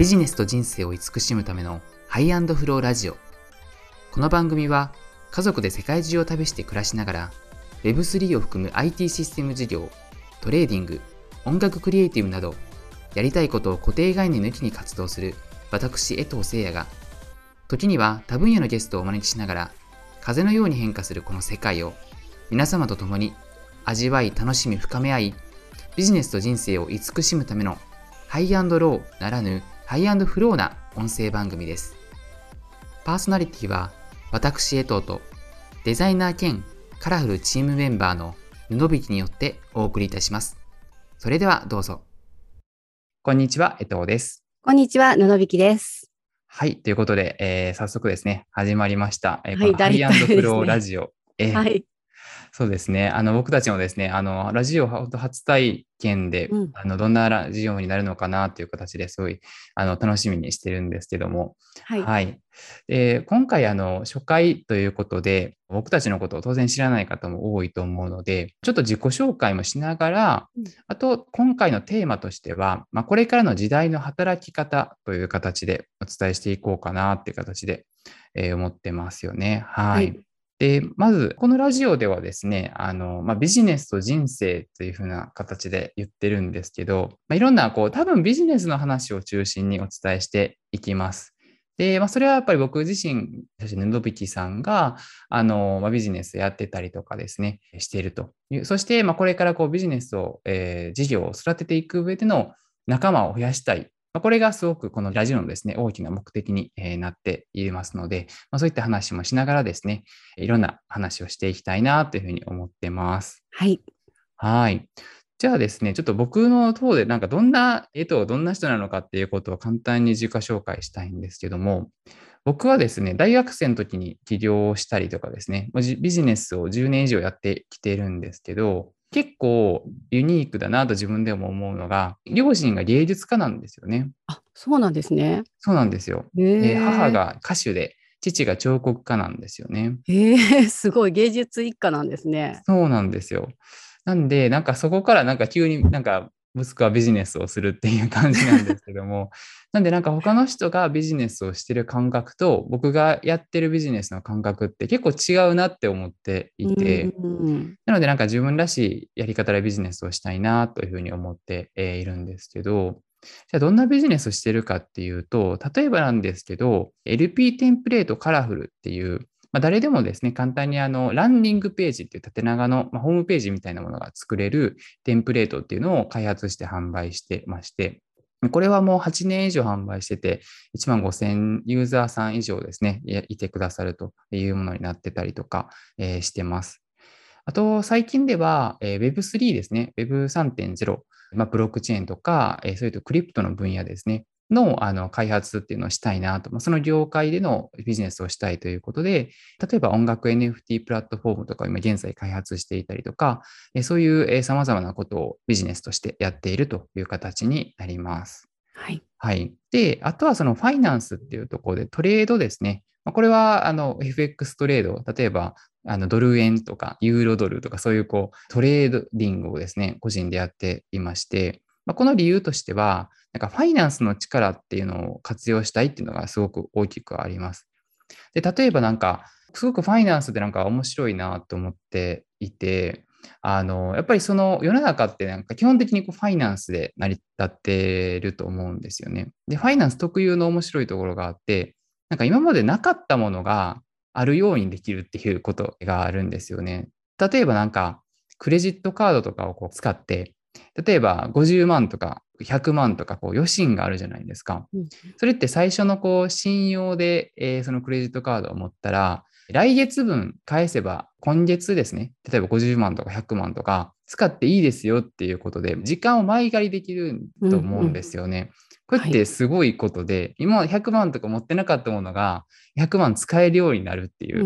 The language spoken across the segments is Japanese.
ビジネスと人生を慈しむための High and Flow Radio。この番組は家族で世界中を旅して暮らしながら Web3 を含む IT システム事業、トレーディング、音楽クリエイティブなどやりたいことを固定概念抜きに活動する私江藤聖也が時には多分野のゲストをお招きしながら風のように変化するこの世界を皆様と共に味わい楽しみ深め合いビジネスと人生を慈しむためのハイローならぬハイアンドフローな音声番組です。パーソナリティは私江藤とデザイナー兼カラフルチームメンバーの布引によってお送りいたします。それではどうぞ。こんにちは、江藤です。こんにちは、布引です。はい、ということで、えー、早速ですね、始まりました。えー、はい、ハイアンドフローラジオ。えー、はい。そうですね。あの、僕たちもですね、あの、ラジオ初体験で、うん、あの、どんなラジオになるのかなという形ですごい、あの、楽しみにしてるんですけども、はい。はい、で今回、あの、初回ということで、僕たちのことを当然知らない方も多いと思うので、ちょっと自己紹介もしながら、うん、あと、今回のテーマとしては、まあ、これからの時代の働き方という形でお伝えしていこうかなっていう形で、えー、思ってますよね。はい、はいで、まず、このラジオではですね、あの、まあ、ビジネスと人生というふうな形で言ってるんですけど、まあ、いろんな、こう、多分ビジネスの話を中心にお伝えしていきます。で、まあ、それはやっぱり僕自身、そして布引さんが、あの、まあ、ビジネスやってたりとかですね、しているという。そして、まあ、これからこう、ビジネスを、えー、事業を育てていく上での仲間を増やしたいこれがすごくこのラジオのですね、大きな目的になっていますので、まそういった話もしながらですね、いろんな話をしていきたいなというふうに思ってます。はい。はい。じゃあですね、ちょっと僕の方でなんかどんな絵とどんな人なのかっていうことを簡単に自己紹介したいんですけども、僕はですね、大学生の時に起業したりとかですね、ビジネスを10年以上やってきているんですけど、結構ユニークだなと自分でも思うのが、両親が芸術家なんですよね。あ、そうなんですね。そうなんですよ。え母が歌手で、父が彫刻家なんですよね。えー、すごい芸術一家なんですね。そうなんですよ。なんで、なんかそこからなんか急になんか息子はビジネスをするっていう感じなんですけども、なんでなんか他の人がビジネスをしてる感覚と僕がやってるビジネスの感覚って結構違うなって思っていて、なのでなんか自分らしいやり方でビジネスをしたいなというふうに思っているんですけど、じゃあどんなビジネスをしてるかっていうと、例えばなんですけど、LP テンプレートカラフルっていうまあ、誰でもですね、簡単にあの、ランディングページっていう縦長の、まあ、ホームページみたいなものが作れるテンプレートっていうのを開発して販売してまして、これはもう8年以上販売してて、1万5000ユーザーさん以上ですね、いてくださるというものになってたりとか、えー、してます。あと、最近では、えー、Web3 ですね、Web3.0、まあ、ブロックチェーンとか、えー、それとクリプトの分野ですね、のあの開発っていうのをしたいなと、その業界でのビジネスをしたいということで、例えば音楽 NFT プラットフォームとかを今現在開発していたりとか、そういう様々なことをビジネスとしてやっているという形になります。はい。はい。で、あとはそのファイナンスっていうところでトレードですね。これはあの FX トレード、例えばあのドル円とかユーロドルとかそういうこうトレードディングをですね、個人でやっていまして、まあ、この理由としては、なんかファイナンスの力っていうのを活用したいっていうのがすごく大きくあります。で、例えばなんか、すごくファイナンスでなんか面白いなと思っていて、あの、やっぱりその世の中ってなんか基本的にこうファイナンスで成り立ってると思うんですよね。で、ファイナンス特有の面白いところがあって、なんか今までなかったものがあるようにできるっていうことがあるんですよね。例えばなんか、クレジットカードとかをこう使って、例えば50万とか100万とかこう余震があるじゃないですか。それって最初のこう信用で、えー、そのクレジットカードを持ったら、来月分返せば今月ですね、例えば50万とか100万とか使っていいですよっていうことで、時間を前借りできると思うんですよね。うんうんこれってすごいことで、はい、今まで100万とか持ってなかったものが100万使えるようになるっていう。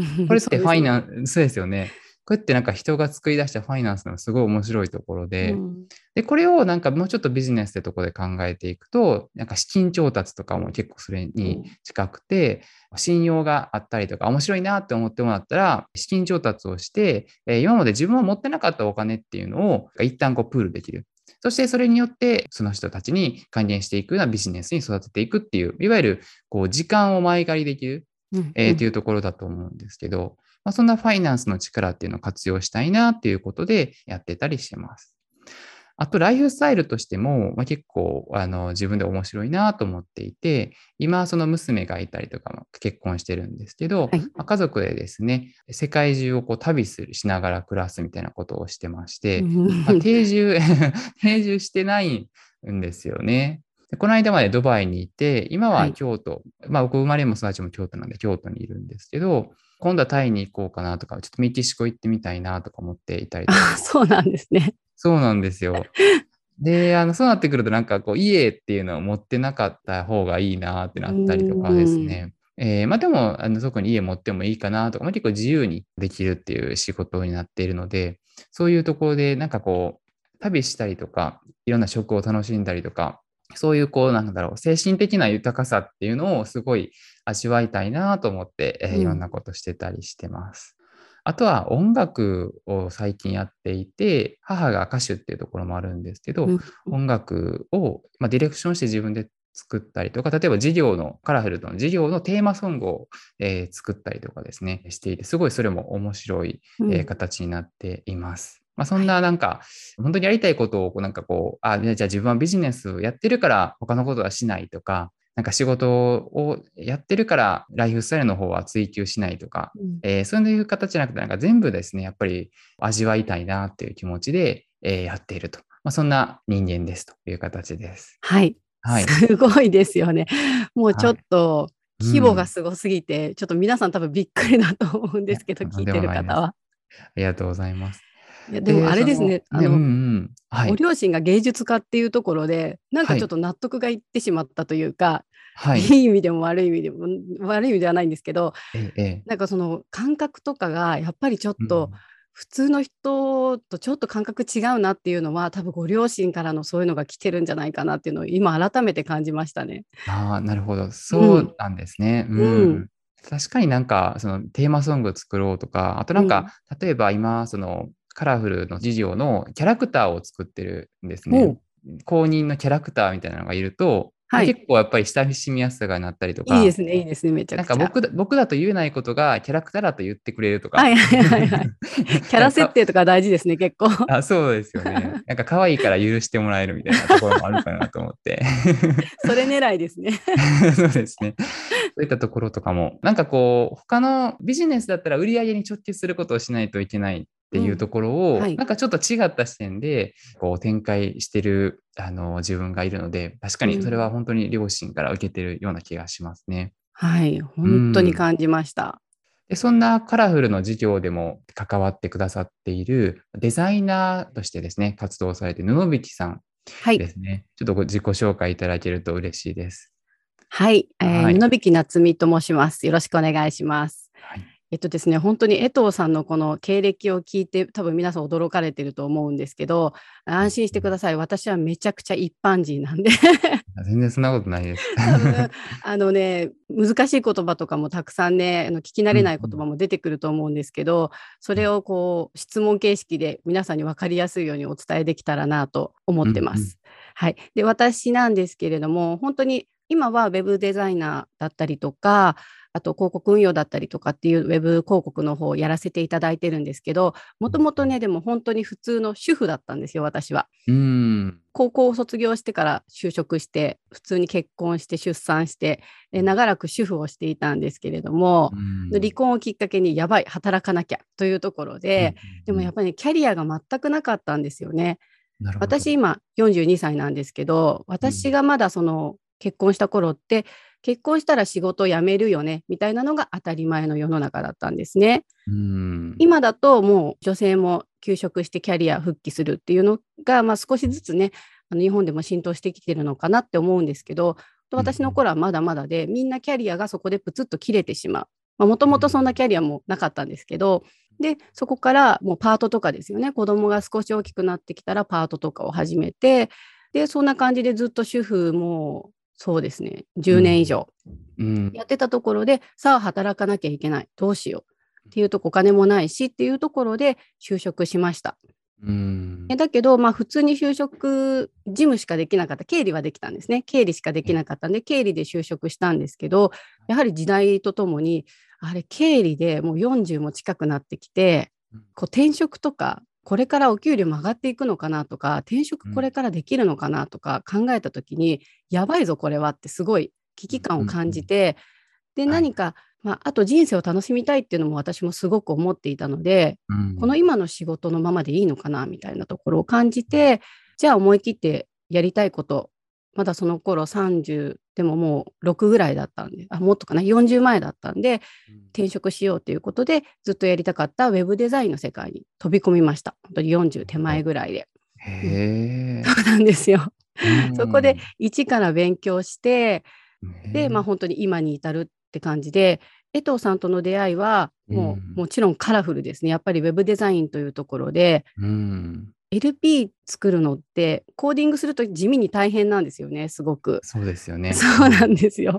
これってファイナンス、そうですよね。こうやってなんか人が作り出したファイナンスのすごい面白いところで、うん、で、これをなんかもうちょっとビジネスってとこで考えていくと、なんか資金調達とかも結構それに近くて、うん、信用があったりとか、面白いなって思ってもらったら、資金調達をして、えー、今まで自分は持ってなかったお金っていうのを一旦こうプールできる。そしてそれによってその人たちに還元していくようなビジネスに育てていくっていう、いわゆるこう時間を前借りできる、えー、っていうところだと思うんですけど、まあ、そんなファイナンスの力っていうのを活用したいなっていうことでやってたりしてます。あと、ライフスタイルとしても、まあ、結構あの自分で面白いなと思っていて、今、その娘がいたりとかも結婚してるんですけど、はい、まあ、家族でですね、世界中をこう旅するしながら暮らすみたいなことをしてまして、まあ、定住、定住してないんですよね。この間までドバイにいて、今は京都、はい、まあ僕生まれも育ちも京都なんで京都にいるんですけど、今度はタイに行こうかなとか、ちょっとメキシコ行ってみたいなとか思っていたりとか。そうなんですね。そうなんですよ。で、あの、そうなってくると、なんかこう、家っていうのを持ってなかった方がいいなってなったりとかですね。えー、まあでも、あの特に家持ってもいいかなとか、まあ、結構自由にできるっていう仕事になっているので、そういうところで、なんかこう、旅したりとか、いろんな食を楽しんだりとか、そういうこう、なんだろう、精神的な豊かさっていうのをすごい味わいたいなと思って、えー、いろんなことしてたりしてます。あとは音楽を最近やっていて、母が歌手っていうところもあるんですけど、うん、音楽を、まあ、ディレクションして自分で作ったりとか、例えば授業の、カラフルとの授業のテーマソングを、えー、作ったりとかですね、していて、すごいそれも面白い、えー、形になっています。まあ、そんななんか、本当にやりたいことをなんかこう、あ、じゃあ自分はビジネスをやってるから他のことはしないとか、なんか仕事をやってるからライフスタイルの方は追求しないとか、うん、えー、そういう形じゃなくて、なんか全部ですね、やっぱり味わいたいなっていう気持ちで、えー、やっていると。まあ、そんな人間ですという形です。はい。はい、すごいですよね。もうちょっと規模がすごすぎて、はいうん、ちょっと皆さん多分びっくりだと思うんですけど、聞いてる方は。ありがとうございます。いやでもあれですね、あの、うんうん。はい、ご両親が芸術家っていうところで、なんかちょっと納得がいってしまったというか、はい、いい意味でも悪い意味でも悪い意味ではないんですけど、ええ、なんかその感覚とかがやっぱりちょっと、普通の人とちょっと感覚違うなっていうのは多分ご両親からのそういうのが来てるんじゃないかなっていうのを今改めて感じましたね。ああなるほど。そうなんですね。うん、うん。確かになんかそのテーマソング作ろうとかあとなんか、うん、例えば今そのカラフルの事業のキャラクターを作ってるんですね。公認のキャラクターみたいなのがいると、はい、結構やっぱり親しみやすさがなったりとか。いいですね、いいですね、めちゃくちゃ。なんか僕だ僕だと言えないことがキャラクターだと言ってくれるとか。はいはいはい、はい。キャラ設定とか大事ですね、結構。あそうですよね。なんか可愛いから許してもらえるみたいなところもあるかなと思って。それ狙いですね。そうですね。そういったところとかも、なんかこう、他のビジネスだったら売り上げに直結することをしないといけないっていうところを、うんはい、なんかちょっと違った視点でこう展開してるあの自分がいるので確かにそれは本当に両親から受けてるような気がしますね。はい、本当に感じました。でそんなカラフルの授業でも関わってくださっているデザイナーとしてですね、活動されて布引さんですね、はい、ちょっとご自己紹介いただけると嬉しいです。はい、えー、はい、布引夏美と申します。よろしくお願いします。はいえっとですね、本当に江藤さんのこの経歴を聞いて、多分皆さん驚かれてると思うんですけど、安心してください。私はめちゃくちゃ一般人なんで 全然そんなことないです。あのね、難しい言葉とかもたくさんね、あの聞き慣れない言葉も出てくると思うんですけど、それをこう質問形式で皆さんに分かりやすいようにお伝えできたらなと思ってます。はい。で、私なんですけれども、本当に今はウェブデザイナーだったりとか、あと広告運用だったりとかっていうウェブ広告の方をやらせていただいてるんですけど、もともとね、でも本当に普通の主婦だったんですよ、私は。うん。高校を卒業してから就職して、普通に結婚して出産して、長らく主婦をしていたんですけれども、離婚をきっかけにやばい、働かなきゃというところで、でもやっぱり、ね、キャリアが全くなかったんですよね。私今42歳なんですけど私がまだその結婚した頃って結婚したら仕事を辞めるよねみたいなのが当たり前の世の中だったんですね。今だともう女性も休職してキャリア復帰するっていうのが、まあ、少しずつねあの日本でも浸透してきてるのかなって思うんですけど私の頃はまだまだでみんなキャリアがそこでプツッと切れてしまう。もともとそんなキャリアもなかったんですけどでそこからもうパートとかですよね子供が少し大きくなってきたらパートとかを始めてでそんな感じでずっと主婦もそうですね、10年以上。やってたところで、うん、さあ働かなきゃいけない、どうしよう。っていうとお金もないしっていうところで就職しました。うん、だけど、まあ、普通に就職事務しかできなかった。経理はできたんですね。経理しかできなかったんで経理で就職したんですけどやはり時代とともにあれ経理でもう40も近くなってきてこう転職とかこれからお給料も上がっていくのかなとか転職これからできるのかなとか考えた時に、うん、やばいぞこれはってすごい危機感を感じて、で何か、まあ、あと人生を楽しみたいっていうのも私もすごく思っていたので、うん、この今の仕事のままでいいのかなみたいなところを感じてじゃあ思い切ってやりたいことまだその頃30でももう6ぐらいだったんであもっとかな？40前だったんで、転職しようということでずっとやりたかったウェブデザインの世界に飛び込みました。本当に40手前ぐらいで。へそうなんですよ。そこで一から勉強してで、まあ、本当に今に至るって感じで江藤さんとの出会いはもう、もちろんカラフルですね。やっぱりウェブデザインというところで、うん、LP 作るのってコーディングすると地味に大変なんですよねすごく。そうですよね。そうなんですよ。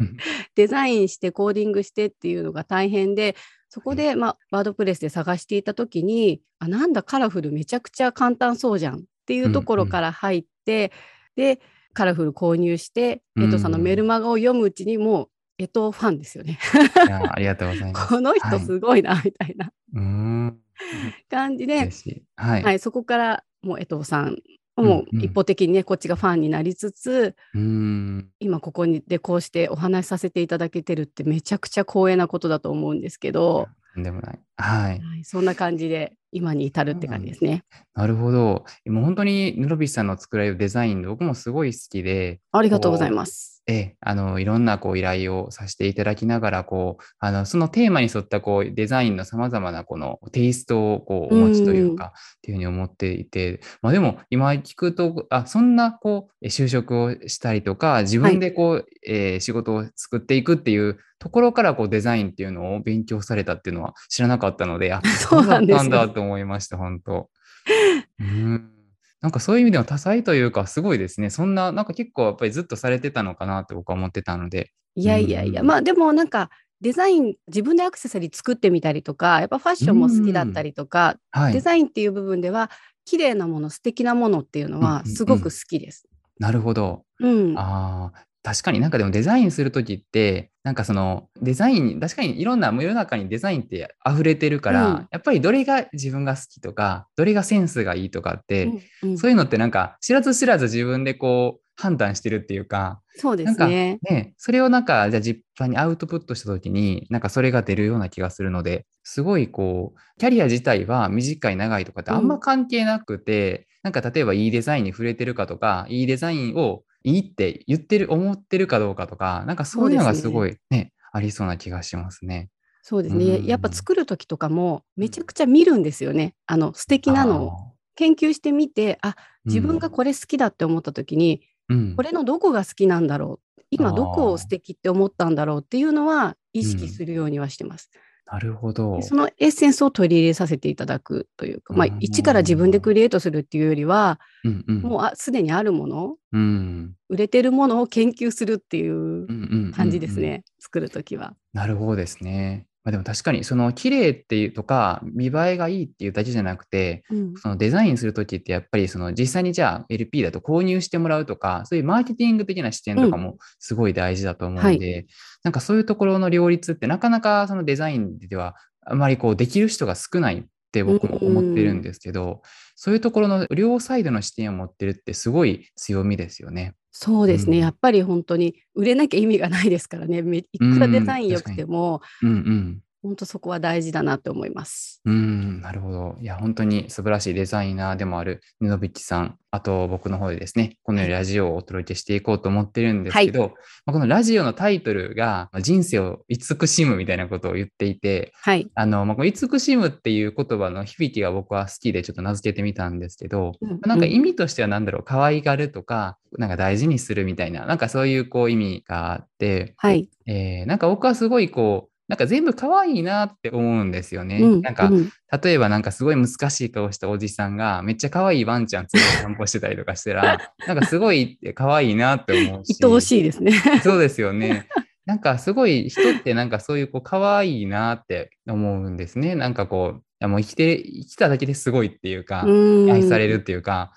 デザインしてコーディングしてっていうのが大変でそこで、まあ、ワードプレスで探していた時にあなんだカラフルめちゃくちゃ簡単そうじゃんっていうところから入って、うんうん、でカラフル購入して、江藤さんのメルマガを読むうちにもう江藤ファンですよね。いやありがとうございます。この人すごいな、みたいな、はい、感じで、はい、はい、そこからもう江藤さんもう一方的にね、こっちがファンになりつつ、今ここにでこうしてお話しさせていただけてるってめちゃくちゃ光栄なことだと思うんですけど、でもない。はい。そんな感じで今に至るって感じですね。なるほど。もう本当にヌロビスさんの作られるデザイン、僕もすごい好きで。ありがとうございます。ええ、あの、いろんなこう依頼をさせていただきながら、こう、あの、そのテーマに沿ったこうデザインのさまざまなこのテイストをこうお持ちというか、っていうふうに思っていて、まあでも今聞くと、あ、そんなこう就職をしたりとか、自分でこう、はい、えー、仕事を作っていくっていうところからこうデザインっていうのを勉強されたっていうのは知らなかったので、あ、そうだったんだと思いました、本当。うんなんかそういう意味では多彩というか、すごいですね。そんな、なんか結構やっぱりずっとされてたのかなって僕は思ってたので。いやいやいや、まあでもなんか、デザイン自分でアクセサリー作ってみたりとかやっぱファッションも好きだったりとか、はい、デザインっていう部分では綺麗なもの素敵なものっていうのはすごく好きです。うんうん、なるほど。うん、あ確かになんかでもデザインする時ってなんかそのデザイン確かにいろんな世の中にデザインって溢れてるから、うん、やっぱりどれが自分が好きとかどれがセンスがいいとかって、うんうん、そういうのってなんか知らず知らず自分でこう判断してるっていうかそうですね。ねそれをなんかじゃあ実際にアウトプットした時になんかそれが出るような気がするのですごいこうキャリア自体は短い長いとかってあんま関係なくて、うん、なんか例えばいいデザインに触れてるかとかいいデザインをいいって言ってる、思ってるかどうかとか、なんかそういうのがすごいね、ねありそうな気がしますね。そうですね、やっぱ作る時とかもめちゃくちゃ見るんですよね。あの素敵なのを研究してみて、あ自分がこれ好きだって思った時に、うん、これのどこが好きなんだろう、今どこを素敵って思ったんだろうっていうのは意識するようにはしてます。うんなるほど。そのエッセンスを取り入れさせていただくというか、まあ、一から自分でクリエイトするっていうよりは、うんうん、もうすでにあるもの、うん、売れてるものを研究するっていう感じですね、作るときは。なるほどですね。まあ、でも確かにその綺麗っていうとか見栄えがいいっていうだけじゃなくて、うん、そのデザインする時ってやっぱりその実際にじゃあ LP だと購入してもらうとかそういうマーケティング的な視点とかもすごい大事だと思うんで、うんはい、なんかそういうところの両立ってなかなかそのデザインではあまりこうできる人が少ないって僕も思ってるんですけど、うん、そういうところの両サイドの視点を持ってるってすごい強みですよね。そうですね、うん、やっぱり本当に売れなきゃ意味がないですからね。いくらデザイン良くても、うんうん、本当そこは大事だなって思います。うん、なるほど。いや、本当に素晴らしいデザイナーでもある布引さん、あと僕の方でですね、このようにラジオをお届けしていこうと思ってるんですけど、はい、このラジオのタイトルが人生を慈しむみたいなことを言っていて、はい、あの、まあ、この慈しむっていう言葉の響きが僕は好きでちょっと名付けてみたんですけど、うんうん、なん。か意味としては何だろう、可愛がるとか、なんか大事にするみたいな、なんかそういうこう意味があって、はい、えー、なんか僕はすごいこう、なんか全部可愛いなって思うんですよね。うん、なんか、うん、例えばなんかすごい難しい顔したおじさんがめっちゃ可愛いワンちゃん連れて散歩してたりとかしたら、なんかすごい可愛いなって思うし。愛おしいですね。そうですよね。なんかすごい人ってなんかそういうこう可愛いなって思うんですね。なんかこう、やもう生きて、生きただけですごいっていうか、うん愛されるっていうか、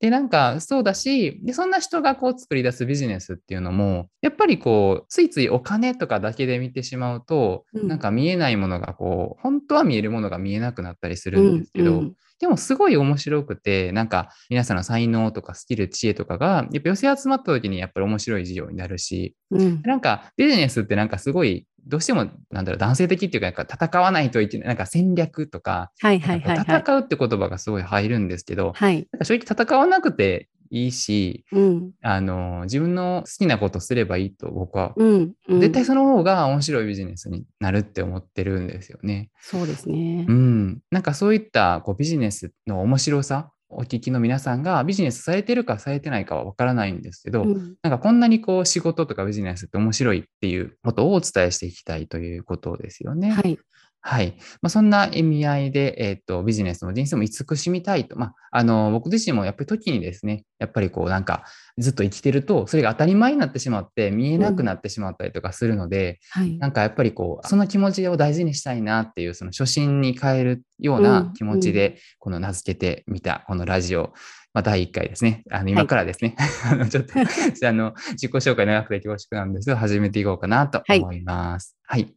で、なんかそうだし、で、そんな人がこう作り出すビジネスっていうのも、やっぱりこう、ついついお金とかだけで見てしまうと、うん。なんか見えないものがこう、本当は見えるものが見えなくなったりするんですけど、うんうんでもすごい面白くて、なんか皆さんの才能とかスキル、知恵とかが、やっぱ寄せ集まった時にやっぱり面白い事業になるし、うんなんかビジネスってなんかすごい、どうしてもなんだろう、男性的っていうか、なんか戦わないといけない、なんか戦略とか。戦うって言葉がすごい入るんですけど、はい。なんか正直戦わなくていいし、うん。あの、自分の好きなことすればいいと僕は、うん。うん絶対その方が面白いビジネスになるって思ってるんですよね。そうですねう。ん。なんかそういったこうビジネスの面白さ、お聞きの皆さんがビジネスされてるかされてないかはわからないんですけど、うんなんかこんなにこう仕事とかビジネスって面白いっていうことをお伝えしていきたいということですよね。はい。はい。まあ、そんな意味合いで、えっ、と、ビジネスも人生も慈しみたいと。まあ、あの、僕自身もやっぱり時にですね、やっぱりこうなんかずっと生きてると、それが当たり前になってしまって、見えなくなってしまったりとかするので、はい。なんかやっぱりこう、その気持ちを大事にしたいなっていう、その初心に変えるような気持ちうんで、この名付けてみた、このラジオ、まあ、第1回ですね。あの今からですね、あのちょっと あの自己紹介長くて恐縮なんですけど、始めていこうかなと思います。はい。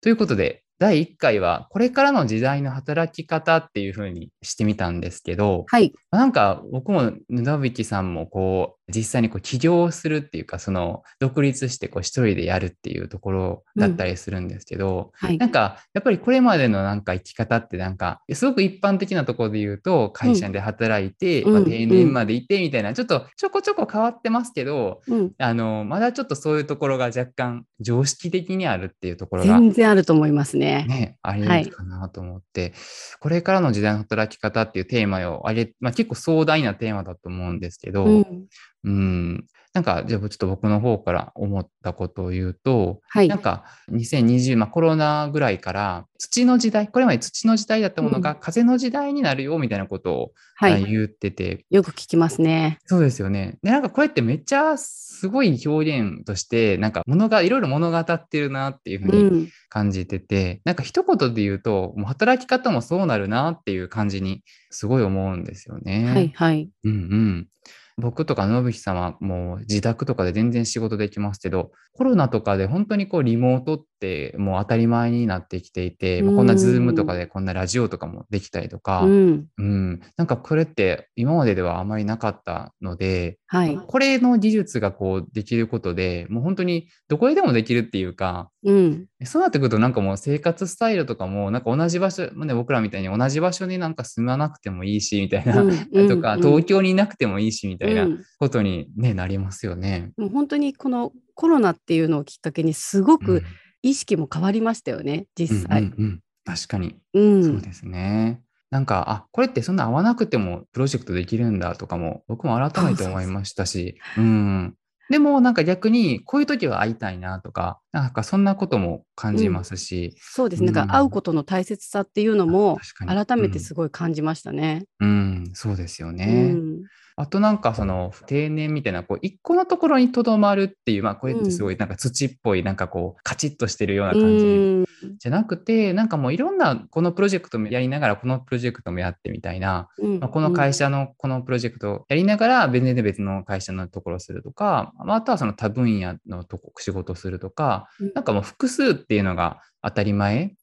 ということで、第1回は、これからの時代の働き方っていうふうにしてみたんですけど、はい。なんか僕も布引さんもこう実際にこう起業するっていうかその独立してこう一人でやるっていうところだったりするんですけど、はい。な。んかやっぱりこれまでのなんか生き方ってなんかすごく一般的なところで言うと会社で働いて、まあ、うんうん。定年までいてみたいなちょっとちょこちょこ変わってますけどうん。あのまだちょっとそういうところが若干常識的にあるっていうところが全然あると思いますね。ね、あり得るかなと思って、これからの時代の働き方っていうテーマをあげ、まあ、結構壮大なテーマだと思うんですけど、うん。うん、なんか、じゃあちょっと僕の方から思ったことを言うと、はいなん。か2020、まあ、コロナぐらいから土の時代、これまで土の時代だったものが風の時代になるよみたいなことを、はい。あ言ってて、よく聞きますね。そうですよね。で、なんかこれってめっちゃすごい表現として、なんか物がいろいろ物語ってるなっていうふうにうん。感じてて、なんか一言で言うと、もう働き方もそうなるなっていう感じにすごい思うんですよね。はい。はい。うんうん。僕とか信彦さんはもう自宅とかで全然仕事できますけど、コロナとかで本当にこうリモートってもう当たり前になってきていて、まあこんなうんズームとかでこんなラジオとかもできたりとか、うん。うん、なんかこれって今までではあまりなかったので、はい。これの技術がこうできることでもう本当にどこへでもできるっていうか、うん。そうなってくるとなんかもう生活スタイルとかもなんか同じ場所、ね、僕らみたいに同じ場所になんか住まなくてもいいしみたいな、うん とかうん東京にいなくてもいいしみたいなうんことに、ねなりますよね。もう本当にこのコロナっていうのをきっかけにすごうんく意識も変わりましたよね、実うん際。うんうん確かに、うん。そうですね。なんかあこれってそんな合わなくてもプロジェクトできるんだとかも僕も改めて思いましたし、うん、でもなんか逆にこういう時は会いたいなとかなんかそんなことも感じますし、そうですね。なんうんか会うことの大切さっていうのも改めてすごい感じましたね。うん、そうですようね。ん。あとなんかその定年みたいなこう一個のところにとどまるっていうまあこれってすごいなんか土っぽいなんかこうカチッとしてるような感じうん。じゃなくてなんかもういろんなこのプロジェクトもやりながらこのプロジェクトもやってみたいな、まあ、この会社のこのプロジェクトをやりながら別で別の会社のところをするとかまああとはその多分野のとこ仕事をするとかうん。なんかもう複数っていうのが当たり前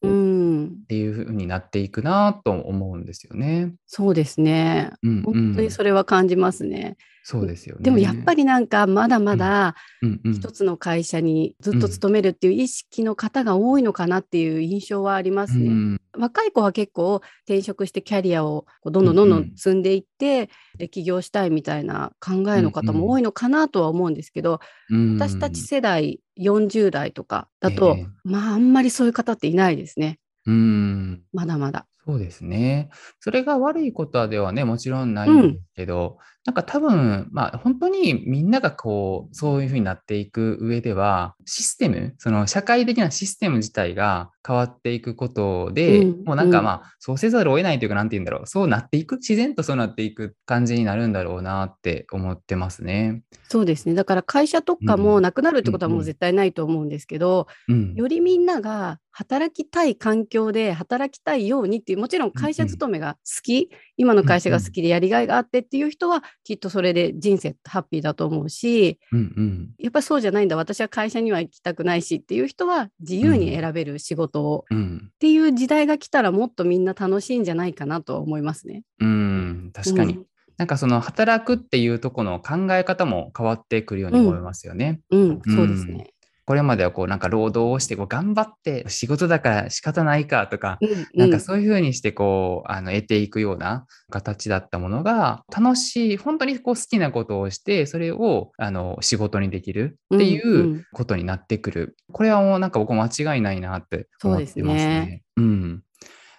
っていう風になっていくなと思うんですよね。そうですね。うん本当にそれは感じますね。そうですよね。でもやっぱり、りなんかまだまだうんうん一つの会社にずっと勤めるっていう意識の方が多いのかなっていう印象はありますね。うん若い子は結構転職してキャリアをどんどんどんどん積んでいって、で起業したいみたいな考えの方も多いのかなとは思うんですけど、うん私たち世代40代とかだと、ええまああんまりそういう方っていないですねうんまだまだ。そうですね。それが悪いことではね、もちろんないんですけど、なんか多分、まあ本当にみんながこう、そういうふうになっていく上では、システム、その社会的なシステム自体が変わっていくことで、うん、もうなんかまあ、そうせざるを得ないというか、なんて言うんだろう、そうなっていく、自然とそうなっていく感じになるんだろうなって思ってますね。そうですね。だから会社とかもなくなるってことはもう絶対ないと思うんですけど、うん、よりみんなが働きたい環境で働きたいようにっていう、もちろん会社勤めが好き、うんうん、今の会社が好きでやりがいがあってっていう人は、きっとそれで人生ハッピーだと思うし、うんうん、やっぱりそうじゃないんだ、私は会社には行きたくないしっていう人は、自由に選べる仕事を、うん、っていう時代が来たら、もっとみんな楽しいんじゃないかなと思いますね。うん、確かに。うんなんかその働くっていうとこの考え方も変わってくるように思いますよね。うん、うん、そうですね。これまではこうなんか労働をしてこう頑張って仕事だから仕方ないかとか、うんうん、なんかそういうふうにしてこうあの得ていくような形だったものが楽しい本当にこう好きなことをしてそれをあの仕事にできるっていうことになってくる、うんうん、これはもうなんか僕間違いないなって思ってますね。そうですね。うん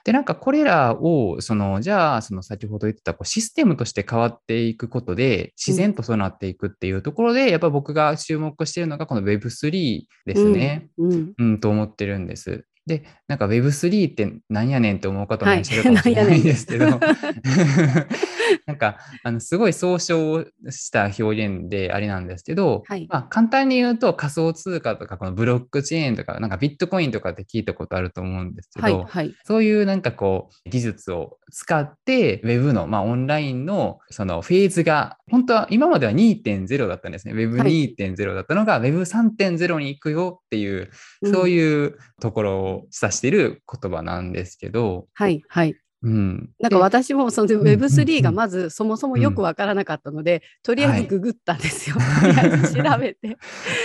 で、なんかこれらを、その、じゃあ、その先ほど言ってたこうシステムとして変わっていくことで、自然とそうなっていくっていうところで、うん、やっぱ僕が注目しているのが、この Web3 ですね、うん、うん、うん、と思ってるんです。で、なんか Web3 って何やねんって思う方もいらっしゃるかもしれないんですけど、はい、なんか、あの、すごい総称した表現であれなんですけど、はい、まあ、簡単に言うと仮想通貨とか、このブロックチェーンとか、なんかビットコインとかって聞いたことあると思うんですけど、はいはい、そういうなんかこう、技術を使って、Web の、まあ、オンラインのそのフェーズが、本当は今までは2.0だったんですね。Web2.0 だったのが、Web3.0 に行くよっていう、そういうところを指している言葉なんですけど、はいはい。うん、なんか私もその Web3 がまずそもそもよくわからなかったので、うん、とりあえずググったんですよ。はい、とりあえず調べて、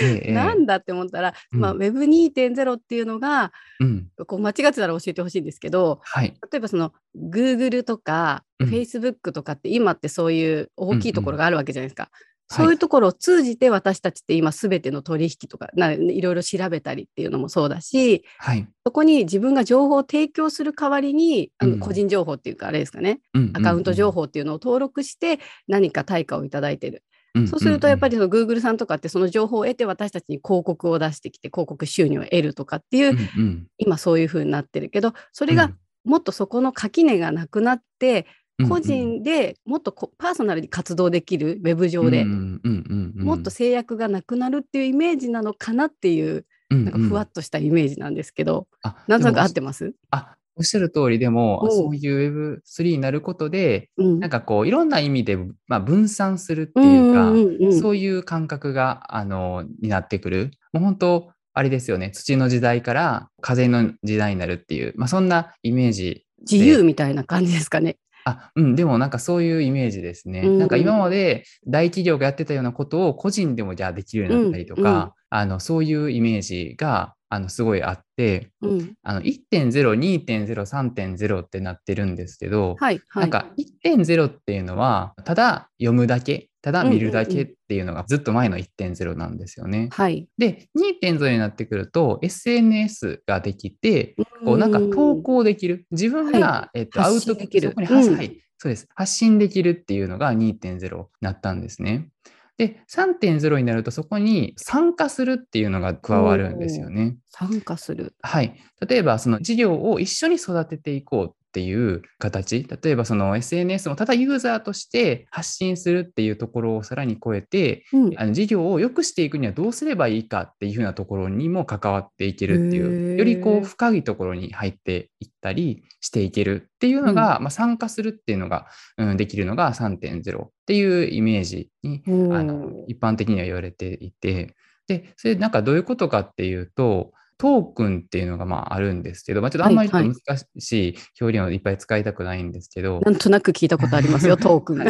えなんだって思ったら、まあ、Web2.0 っていうのが、うん、こう間違ってたら教えてほしいんですけど、はい、例えばその Google とか Facebook とかって今ってそういう大きいところがあるわけじゃないですか。そういうところを通じて私たちって今すべての取引とかいろいろ調べたりっていうのもそうだし、はい、そこに自分が情報を提供する代わりに、あの個人情報っていうかあれですかね、うん、アカウント情報っていうのを登録して何か対価をいただいてる。そうするとやっぱりその Google さんとかってその情報を得て私たちに広告を出してきて広告収入を得るとかっていう、うんうん、今そういうふうになってるけどそれがもっとそこの垣根がなくなって個人でもっとパーソナルに活動できるウェブ上で。もっと制約がなくなるっていうイメージなのかなっていう、なんかふわっとしたイメージなんですけど、なんとなく合ってます？あおっしゃる通りでもそういう Web3 になることで、うん、なんかこういろんな意味で、まあ、分散するっていうか、うんうんうん、そういう感覚があのになってくる。もう本当あれですよね。土の時代から風の時代になるっていう、まあ、そんなイメージ自由みたいな感じですかね。あ、うん、でもなんかそういうイメージですね。うんうん、なん。か今まで大企業がやってたようなことを個人でもじゃあできるようになったりとか、うんうん、あのそういうイメージがあのすごいあって、うん、あの1.0、2.0、3.0ってなってるんですけど、はいはい、なんか1.0っていうのはただ読むだけただ見るだけっていうのがずっと前の1.0なんですよね。はい、で2.0になってくると SNS ができてこうなんか投稿できる自分が、はい、えっと、アウトできるそこに発,、うん、そうです発信できるっていうのが2.0になったんですね。で、3.0になるとそこに参加するっていうのが加わるんですよね。参加する。はい。例えば、その事業を一緒に育てていこうっていう形。例えばその SNS もただユーザーとして発信するっていうところをさらに超えて、うん、あの事業を良くしていくにはどうすればいいかっていうふうなところにも関わっていけるっていうよりこう深いところに入っていったりしていけるっていうのが、うん、まあ、参加するっていうのが、うん、できるのが3.0っていうイメージに、あの一般的には言われていて。でそれなんかどういうことかっていうとトークンっていうのがまああるんですけど、まあ、ちょっとあんまり難しい表現をいっぱい使いたくないんですけど。はいはい、なんとなく聞いたことありますよ、トークン。そ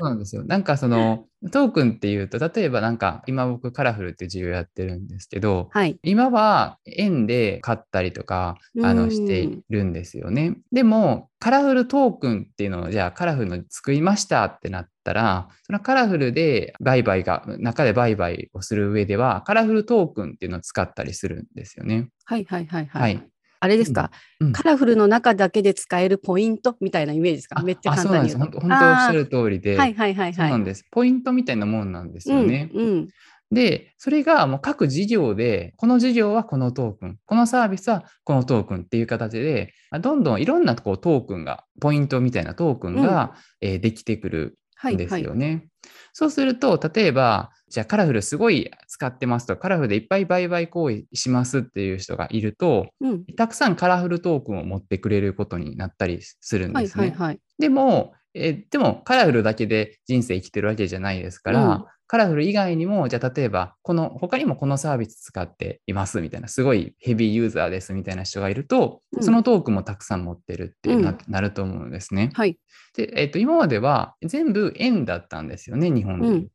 うなんですよ。なんかその、トークンっていうと、例えばなんか、今僕カラフルっていう授業やってるんですけど、はい、今は円で買ったりとか、あの、しているんですよね。でも、カラフルトークンっていうのを、じゃあカラフルの作りましたってなったら、そのカラフルで売買が、中で売買をする上では、カラフルトークンっていうのを使ったりするんですよね。はいはいはいはい。はいあれですか、うん。うん、カラフルの中だけで使えるポイントみたいなイメージですか？めっちゃ簡単に。本当おっしゃる通りで、はいはいはいはい、そうなんです。ポイントみたいなもんなんですよね。うん、うん。で、それがもう各事業で、この事業はこのトークン、このサービスはこのトークンっていう形で、どんどんいろんなこうトークンが、ポイントみたいなトークンが、うん、えー、できてくるんですよね。はいはい、そうすると、例えば、じゃあカラフルすごい使ってますと、カラフルでいっぱい売買行為しますっていう人がいると、うん、たくさんカラフルトークンを持ってくれることになったりするんですね。はいはいはい、でも、えでもカラフルだけで人生生きてるわけじゃないですから、うん、カラフル以外にも、じゃあ例えば、この他にもこのサービス使っていますみたいな、すごいヘビーユーザーですみたいな人がいると、うん、そのトークンもたくさん持ってるっていうな,、なると思うんですね。はい。で、えっ、ー、と、今までは全部円だったんですよね、日本で。うん、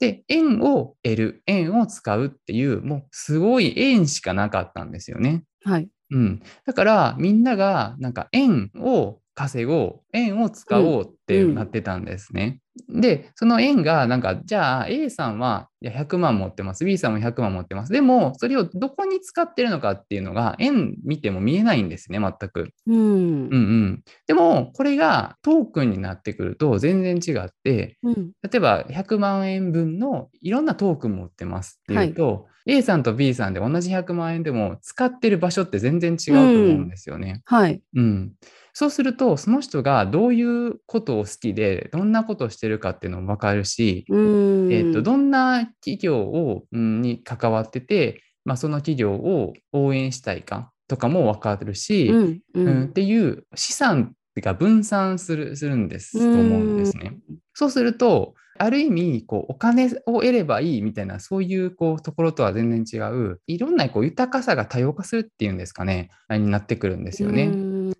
で、円を得る、円を使うっていう、もうすごい円しかなかったんですよね。はい。うん。だから、みんなが、なんか円を稼ごう、円を使おうってなってたんですね。で、その円が、なんか、じゃあ A さんはいや100万持ってます、B さんも100万持ってます。でも、それをどこに使ってるのかっていうのが、円見ても見えないんですね、全く。うん、うんうんでも、これがトークンになってくると全然違って、うん、例えば100万円分のいろんなトークン持ってますっていうと、はい A さんと B さんで同じ100万円でも使ってる場所って全然違うと思うんですよね。うん、はい。うん。そうすると、その人がどういうことを好きで、どんなことをしてるかっていうのも分かるし、えーと、どんな企業を、うん、に関わってて、まあ、その企業を応援したいかとかも分かるし、うん、うん、っていう資産が分散するするんですと思うんですね。そうすると、ある意味こうお金を得ればいいみたいなそういうこうところとは全然違ういろんなこう豊かさが多様化するっていうんですかねになってくるんですよね。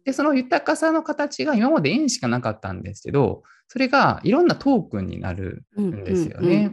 でその豊かさの形が今まで円しかなかったんですけどそれがいろんなトークンになるんですよね。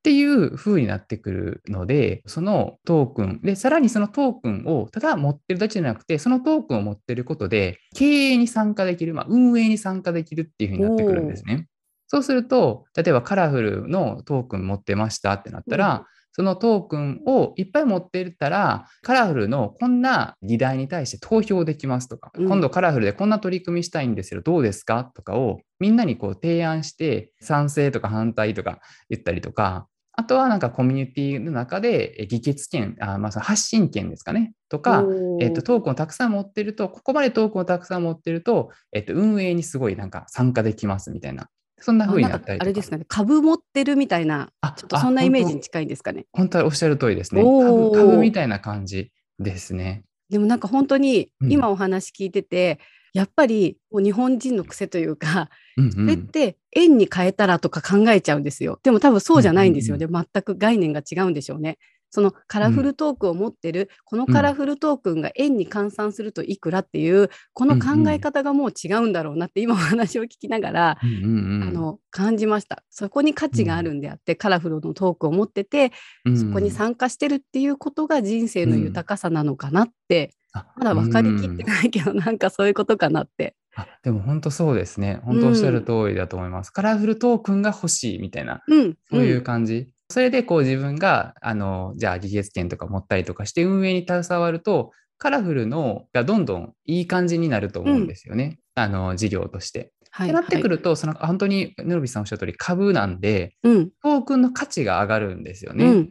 っていう風になってくるので、そのトークン、で、さらにそのトークンをただ持ってるだけじゃなくて、そのトークンを持ってることで、経営に参加できる、まあ、運営に参加できるっていう風になってくるんですね。そうすると、例えばカラフルのトークン持ってましたってなったら、うん、そのトークンをいっぱい持っていたら、カラフルのこんな議題に対して投票できますとか、うん、今度カラフルでこんな取り組みしたいんですけど、どうですかとかをみんなにこう提案して、賛成とか反対とか言ったりとか、あとはなんかコミュニティの中で議決権、あまあ、その発信権ですかね、とか、えっと、トークンをたくさん持ってると、ここまでトークンをたくさん持ってると、えっと、運営にすごいなんか参加できますみたいなそんな風になったりあれですかね、株持ってるみたいな、ちょっとそんなイメージに近いんですかね。本当はおっしゃる通りですね株。株みたいな感じですね。でもなんか本当に今お話聞いてて、うん、やっぱり日本人の癖というか、うんうん、それって円に変えたらとか考えちゃうんですよ。でも多分そうじゃないんですよね。うんうんうん、全く概念が違うんでしょうね。そのカラフルトークを持ってる、うん、このカラフルトークンが円に換算するといくらっていう、この考え方がもう違うんだろうなって今お話を聞きながら、あの感じました。そこに価値があるんであって、カラフルのトークを持ってて、そこに参加してるっていうことが人生の豊かさなのかなって、まだ分かりきってないけど、なんかそういうことかなって。あでも本当そうですね。本当おっしゃる通りだと思います。カラフルトークンが欲しいみたいな、うん、そういう感じ。それでこう自分が、あの、じゃあ議決権とか持ったりとかして運営に携わると、カラフルのがどんどんいい感じになると思うんですよね。うん、あの、事業として。はい、ってなってくると、その本当にヌルビさんおっしゃる通り株なんで、うん、トークンの価値が上がるんですよね。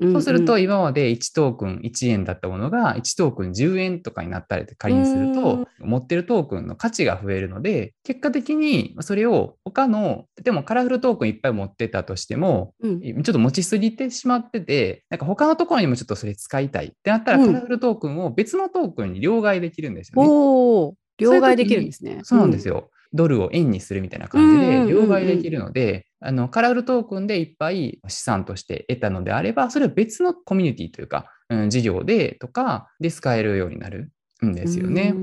そうすると今まで1トークン1円だったものが1トークン10円とかになったり仮にすると、持ってるトークンの価値が増えるので、結果的にそれを他の、でもカラフルトークンいっぱい持ってたとしても、うん、ちょっと持ちすぎてしまってて、なんか他のところにもちょっとそれ使いたいってなったら、カラフルトークンを別のトークンに両替できるんですよね。お両替できるんですね。そうなんですよ。ドルを円にするみたいな感じで両替できるので、あのカラフルトークンでいっぱい資産として得たのであれば、それは別のコミュニティというか、うん、事業でとかで使えるようになるんですよね。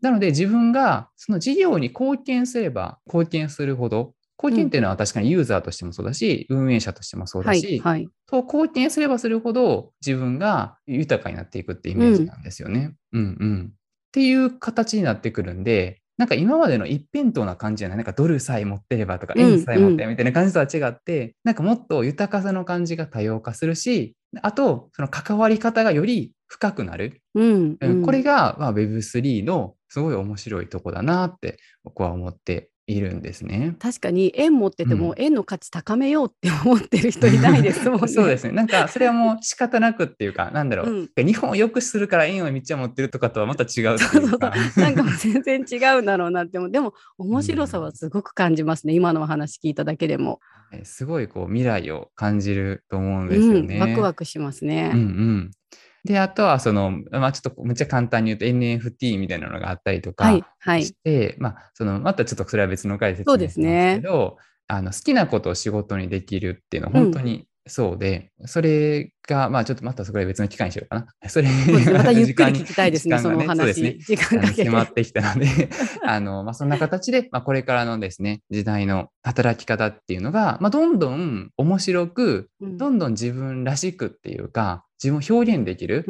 なので自分がその事業に貢献すれば貢献するほど、貢献っていうのは確かにユーザーとしてもそうだし、運営者としてもそうだし、はいはい、そう貢献すればするほど自分が豊かになっていくってイメージなんですよね。うん、うん、うん。っていう形になってくるんで、なんか今までの一辺倒な感じじゃな。い、なんかドルさえ持ってればとか、円さえ持ってみたいな感じとは違って、うんうん、なんかもっと豊かさの感じが多様化するし、あと、その関わり方がより深くなる。うん。うん、これが、まあ、Web3 のすごい面白いとこだなって僕は思っているんですね。確かに円持ってても、円の価値高めようって思ってる人いないですもんね。そうですね。なんかそれはもう仕方なくっていうか、なんだろう、うん、日本を良くするから円をめっちゃ持ってるとかとはまた違ううか。そうそうなんかもう全然違うんだろうなってでも面白さはすごく感じますね。うん、今のお話聞いただけでも。すごいこう未来を感じると思うんですよね。うん、ワクワクしますね。うんうんで、あとはその、まあ、ちょっとめっちゃ簡単に言うと NFT みたいなのがあったりとかして、はい。はい、まあ、その、またちょっとそれは別の回で説明しますけど、ね、あの好きなことを仕事にできるっていうのは本当にそうで、うん、それが、まあちょっとまたそこで別の機会にしようかな。それ、またゆっくり聞きたいですね、その話。そうですね。時間かけて。迫ってきたので、あの、まあそんな形で、まあこれからのですね、時代の働き方っていうのが、まあどんどん面白く、どんどん自分らしくっていうか、自分を表現できる、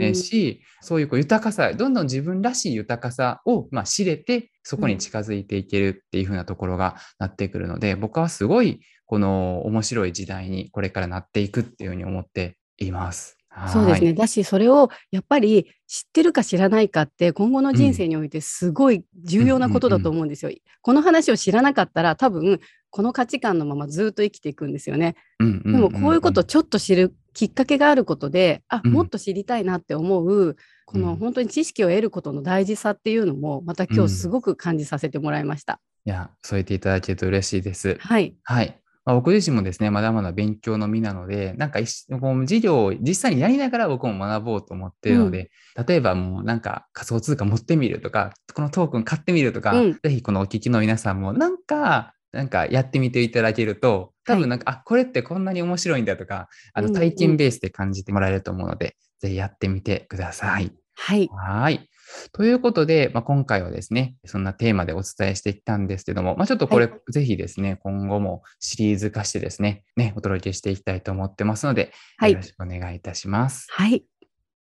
えし、そういうこう豊かさ、どんどん自分らしい豊かさを、まあ、知れて、そこに近づいていけるっていう風なところがなってくるので、僕はすごいこの面白い時代にこれからなっていくっていうふうに思っています。そうですね。だし、それをやっぱり知ってるか知らないかって、今後の人生においてすごい重要なことだと思うんですよ。この話を知らなかったら、多分、この価値観のままずっと生きていくんですよね。でも、こういうことをちょっと知るきっかけがあることで、あ、もっと知りたいなって思う、この本当に知識を得ることの大事さっていうのも、また今日すごく感じさせてもらいました。いや、そう言っていただけると嬉しいです。はい。はい。まあ、僕自身もですね、まだまだ勉強の身なので、なんかこう授業を実際にやりながら僕も学ぼうと思っているので、うん、例えばもうなんか仮想通貨持ってみるとか、このトークン買ってみるとか、うん、ぜひこのお聞きの皆さんもなんか、なんかやってみていただけると、多分なんか、はい、あ、これってこんなに面白いんだとか、あの体験ベースで感じてもらえると思うので、うんうん、ぜひやってみてください。はい。はい。ということで、まあ、今回はですね、そんなテーマでお伝えしてきたんですけども、まあ、ちょっとこれ、はい、ぜひですね、今後もシリーズ化してですね、ね、お届けしていきたいと思ってますので、はい、よろしくお願いいたします。はい。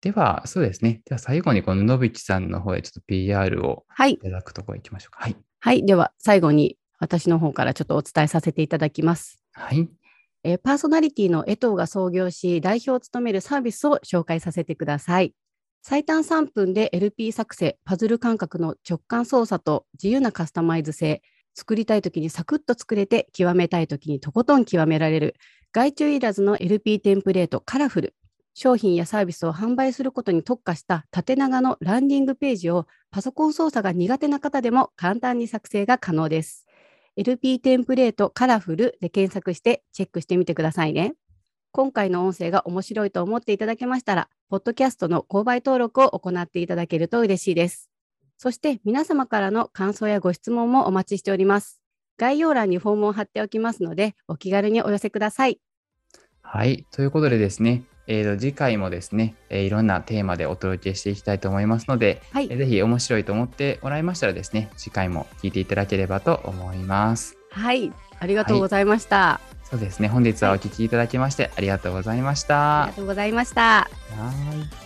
では、そうですね。では最後にこののびちさんの方でちょっと PR をいただくところ行きましょうか。はい。はい、では最後に私の方からちょっとお伝えさせていただきます。はい。えパーソナリティの江藤が創業し、代表を務めるサービスを紹介させてください。最短3分で LP 作成、パズル感覚の直感操作と自由なカスタマイズ性、作りたいときにサクッと作れて、極めたいときにとことん極められる、外注いらずの LP テンプレートカラフル、商品やサービスを販売することに特化した縦長のランディングページをパソコン操作が苦手な方でも簡単に作成が可能です。LP テンプレートカラフルで検索してチェックしてみてくださいね。今回の音声が面白いと思っていただけましたら、ポッドキャストの購買登録を行っていただけると嬉しいです。そして皆様からの感想やご質問もお待ちしております。概要欄にフォームを貼っておきますので、お気軽にお寄せください。はい。ということでですね、えー、と次回もですね、えー、いろんなテーマでお届けしていきたいと思いますので、はい、えー、ぜひ面白いと思ってもらいましたらですね、次回も聞いていただければと思います。はい。ありがとうございました。はいそうですね。本日はお聞きいただきまして、ありがとうございました。ありがとうございました。はい。